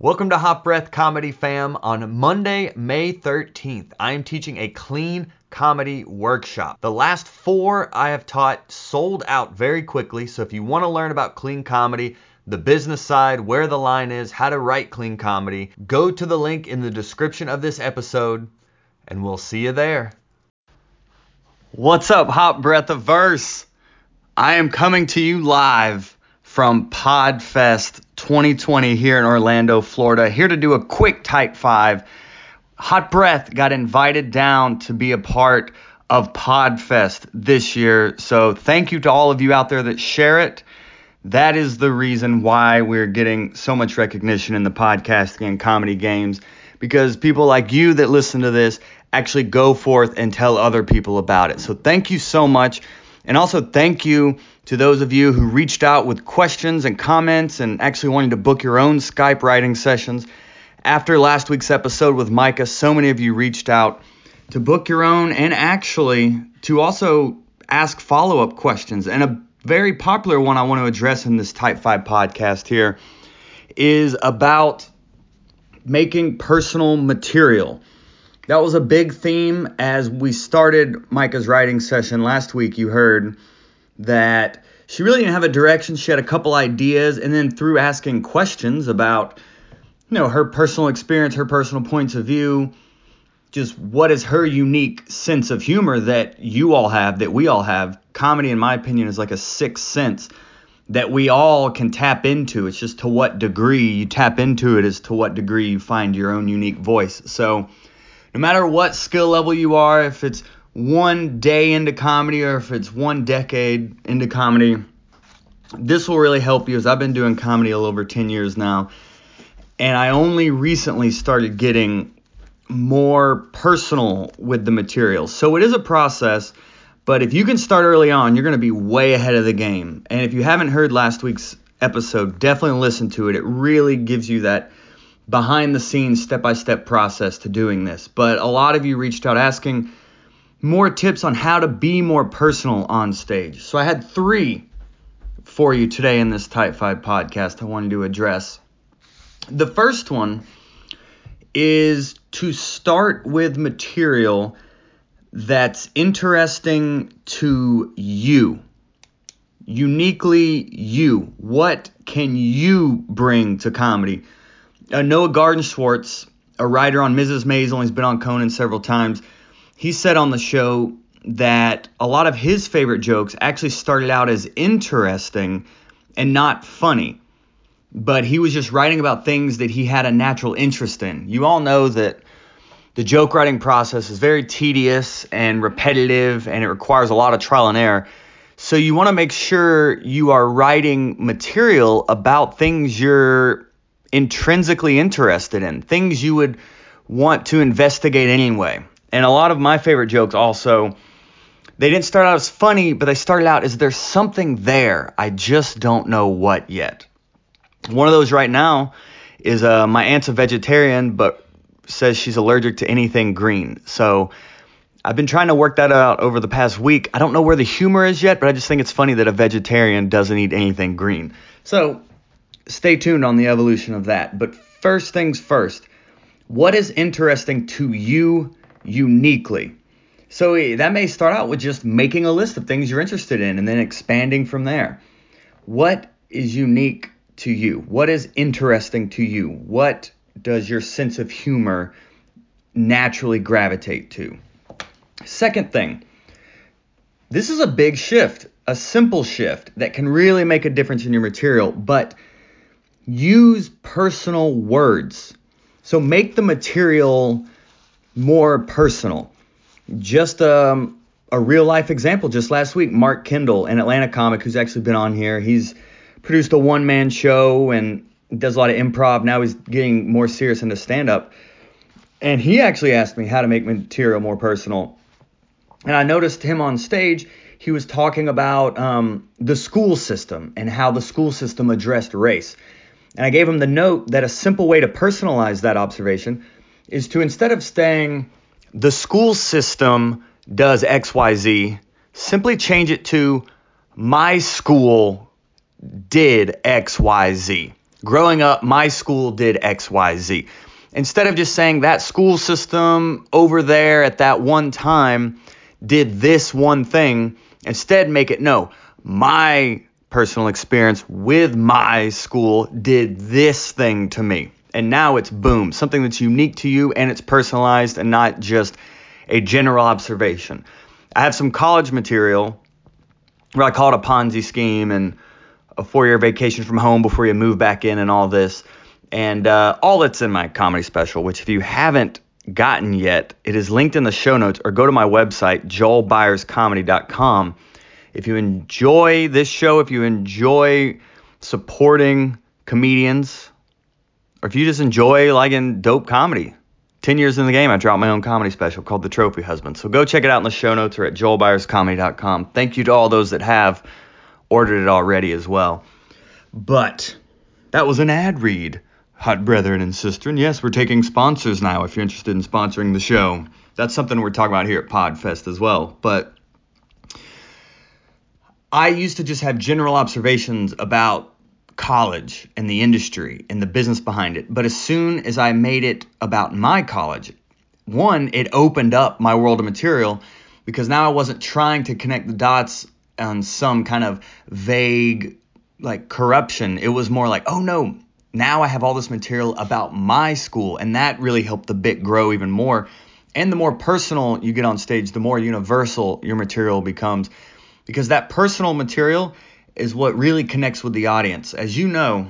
Welcome to Hot Breath Comedy Fam. On Monday, May 13th, I am teaching a clean comedy workshop. The last four I have taught sold out very quickly, so if you want to learn about clean comedy, the business side, where the line is, how to write clean comedy, go to the link in the description of this episode, and we'll see you there. What's up, Hot Breath of Verse? I am coming to you live from Podfest 2020 here in Orlando, Florida. Here to do a quick Tight 5. Hot Breath got invited down to be a part of Podfest this year. So thank you to all of you out there that share it. That is the reason why we're getting so much recognition in the podcasting and comedy games because people like you that listen to this actually go forth and tell other people about it. So thank you so much. And also thank you to those of you who reached out with questions and comments and actually wanting to book your own Skype writing sessions. After last week's episode with Micah, so many of you reached out to book your own and actually to also ask follow up questions. And a very popular one I want to address in this Tight 5 podcast here is about making personal material. That was a big theme as we started Micah's writing session last week. You heard that she really didn't have a direction. She had a couple ideas, and then through asking questions about, you know, her personal experience, her personal points of view, just what is her unique sense of humor that you all have, that we all have. Comedy, in my opinion, is like a sixth sense that we all can tap into. It's just to what degree you tap into it is to what degree you find your own unique voice. So, no matter what skill level you are, if it's one day into comedy or if it's one decade into comedy, this will really help you as I've been doing comedy a little over 10 years now. And I only recently started getting more personal with the material. So it is a process, but if you can start early on, you're going to be way ahead of the game. And if you haven't heard last week's episode, definitely listen to it. It really gives you that behind the scenes, step by step process to doing this. But a lot of you reached out asking, more tips on how to be more personal on stage. So I had three for you today in this Tight 5 podcast I wanted to address. The first one is to start with material that's interesting to you. Uniquely you. What can you bring to comedy? Uh, Noah Gardenswartz, a writer on Mrs. Maisel, he's been on Conan several times he said on the show that a lot of his favorite jokes actually started out as interesting and not funny. But he was just writing about things that he had a natural interest in. You all know that the joke writing process is very tedious and repetitive and it requires a lot of trial and error. So you want to make sure you are writing material about things you're intrinsically interested in, things you would want to investigate anyway. And a lot of my favorite jokes also, they didn't start out as funny, but they started out as there's something there. I just don't know what yet. One of those right now is uh, my aunt's a vegetarian, but says she's allergic to anything green. So I've been trying to work that out over the past week. I don't know where the humor is yet, but I just think it's funny that a vegetarian doesn't eat anything green. So stay tuned on the evolution of that. But first things first, what is interesting to you uniquely. So eh, that may start out with just making a list of things you're interested in and then expanding from there. What is unique to you? What is interesting to you? What does your sense of humor naturally gravitate to? Second thing, this is a big shift, a simple shift that can really make a difference in your material, but use personal words. So make the material more personal. Just um, a real life example. Just last week, Mark Kendall, an Atlanta comic who's actually been on here, he's produced a one man show and does a lot of improv. Now he's getting more serious into stand up. And he actually asked me how to make material more personal. And I noticed him on stage, he was talking about um, the school system and how the school system addressed race. And I gave him the note that a simple way to personalize that observation is to instead of saying the school system does XYZ, simply change it to my school did XYZ. growing up, my school did XYZ. Instead of just saying that school system over there at that one time did this one thing, instead make it no, my personal experience with my school did this thing to me. And now it's boom, something that's unique to you and it's personalized and not just a general observation. I have some college material where I call it a Ponzi scheme and a four year vacation from home before you move back in and all this. And uh, all that's in my comedy special, which if you haven't gotten yet, it is linked in the show notes or go to my website, joelbyerscomedy.com. If you enjoy this show, if you enjoy supporting comedians, or if you just enjoy liking dope comedy, 10 years in the game, I dropped my own comedy special called The Trophy Husband. So go check it out in the show notes or at joelbyerscomedy.com. Thank you to all those that have ordered it already as well. But that was an ad read, hot brethren and sister. And yes, we're taking sponsors now if you're interested in sponsoring the show. That's something we're talking about here at Podfest as well. But I used to just have general observations about college and the industry and the business behind it. But as soon as I made it about my college, one, it opened up my world of material because now I wasn't trying to connect the dots on some kind of vague like corruption. It was more like, oh no, now I have all this material about my school. And that really helped the bit grow even more. And the more personal you get on stage, the more universal your material becomes. Because that personal material is what really connects with the audience. As you know,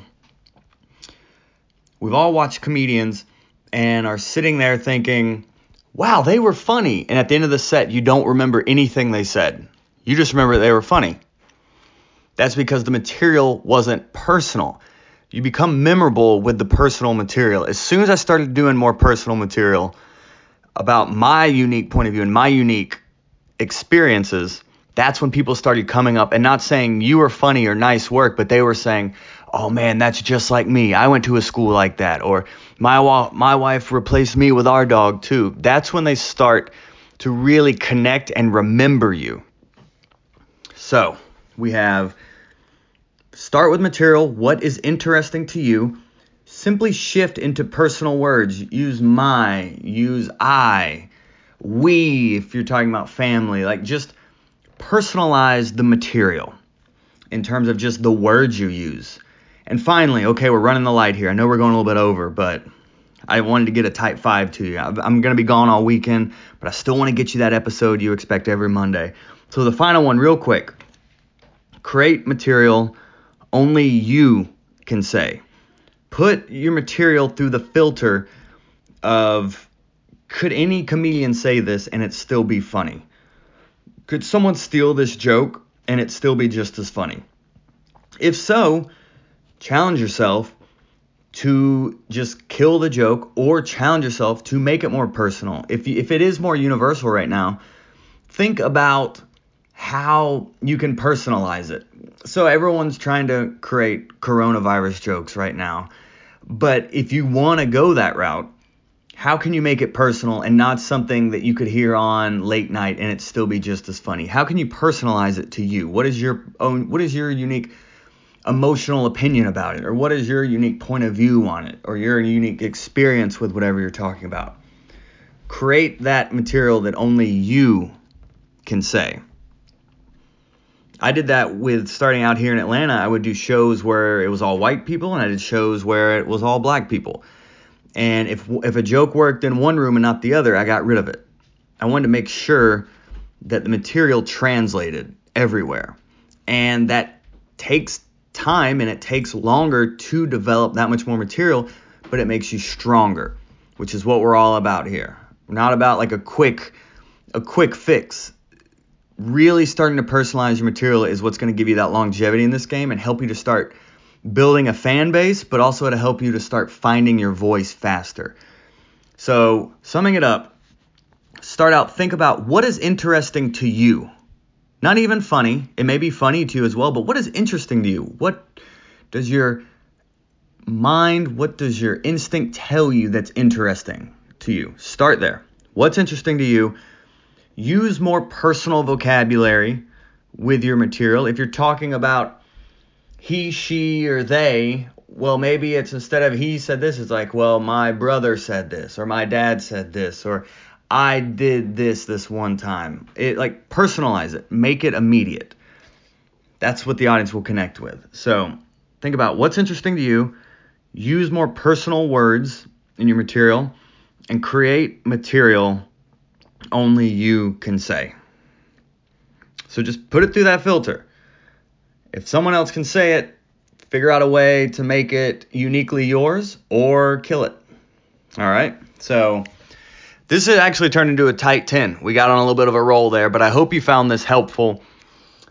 we've all watched comedians and are sitting there thinking, wow, they were funny. And at the end of the set, you don't remember anything they said. You just remember they were funny. That's because the material wasn't personal. You become memorable with the personal material. As soon as I started doing more personal material about my unique point of view and my unique experiences, that's when people started coming up and not saying you were funny or nice work, but they were saying, "Oh man, that's just like me. I went to a school like that," or "My wa- my wife replaced me with our dog too." That's when they start to really connect and remember you. So, we have start with material, what is interesting to you? Simply shift into personal words. Use my, use I, we if you're talking about family, like just personalize the material in terms of just the words you use. And finally, okay, we're running the light here. I know we're going a little bit over, but I wanted to get a tight 5 to you. I'm going to be gone all weekend, but I still want to get you that episode you expect every Monday. So, the final one, real quick create material only you can say. Put your material through the filter of could any comedian say this and it still be funny? Could someone steal this joke and it still be just as funny? If so, challenge yourself to just kill the joke or challenge yourself to make it more personal. If, you, if it is more universal right now, think about how you can personalize it. So everyone's trying to create coronavirus jokes right now. But if you want to go that route, how can you make it personal and not something that you could hear on late night and it still be just as funny? How can you personalize it to you? What is your own what is your unique emotional opinion about it or what is your unique point of view on it or your unique experience with whatever you're talking about? Create that material that only you can say. I did that with starting out here in Atlanta. I would do shows where it was all white people and I did shows where it was all black people and if if a joke worked in one room and not the other, I got rid of it. I wanted to make sure that the material translated everywhere. And that takes time and it takes longer to develop that much more material, but it makes you stronger, which is what we're all about here. We're not about like a quick a quick fix. Really starting to personalize your material is what's going to give you that longevity in this game and help you to start building a fan base, but also to help you to start finding your voice faster. So, summing it up, start out, think about what is interesting to you. Not even funny, it may be funny to you as well, but what is interesting to you? What does your mind, what does your instinct tell you that's interesting to you? Start there. What's interesting to you? Use more personal vocabulary with your material. If you're talking about he, she, or they, well, maybe it's instead of he said this, it's like, well, my brother said this, or my dad said this, or I did this this one time. It like personalize it, make it immediate. That's what the audience will connect with. So think about what's interesting to you. Use more personal words in your material and create material only you can say. So just put it through that filter. If someone else can say it, figure out a way to make it uniquely yours or kill it. All right. So this has actually turned into a tight 10. We got on a little bit of a roll there, but I hope you found this helpful.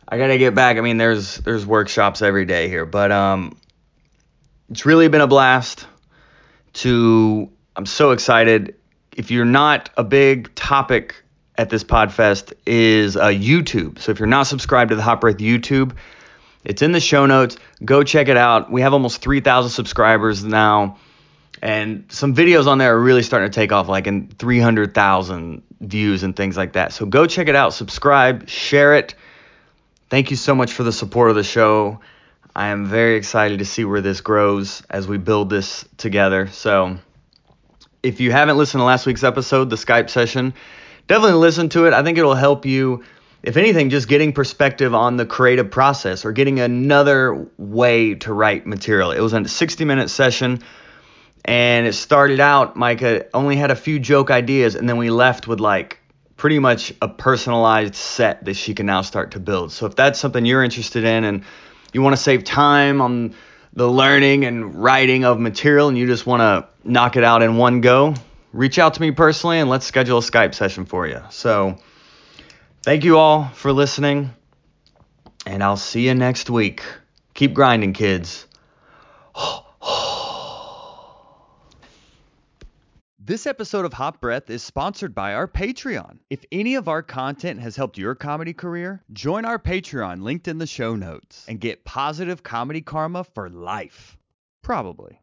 I got to get back. I mean, there's there's workshops every day here, but um it's really been a blast to I'm so excited. If you're not a big topic at this Podfest is uh, YouTube. So if you're not subscribed to the Hot Breath YouTube, it's in the show notes. Go check it out. We have almost 3,000 subscribers now, and some videos on there are really starting to take off, like in 300,000 views and things like that. So go check it out. Subscribe, share it. Thank you so much for the support of the show. I am very excited to see where this grows as we build this together. So if you haven't listened to last week's episode, the Skype session, definitely listen to it. I think it'll help you, if anything, just getting perspective on the creative process or getting another way to write material. It was a 60 minute session and it started out, Micah only had a few joke ideas and then we left with like pretty much a personalized set that she can now start to build. So if that's something you're interested in and you want to save time on the learning and writing of material and you just want to knock it out in one go, reach out to me personally and let's schedule a Skype session for you. So, thank you all for listening, and I'll see you next week. Keep grinding, kids. This episode of Hot Breath is sponsored by our Patreon. If any of our content has helped your comedy career, join our Patreon linked in the show notes and get positive comedy karma for life. Probably.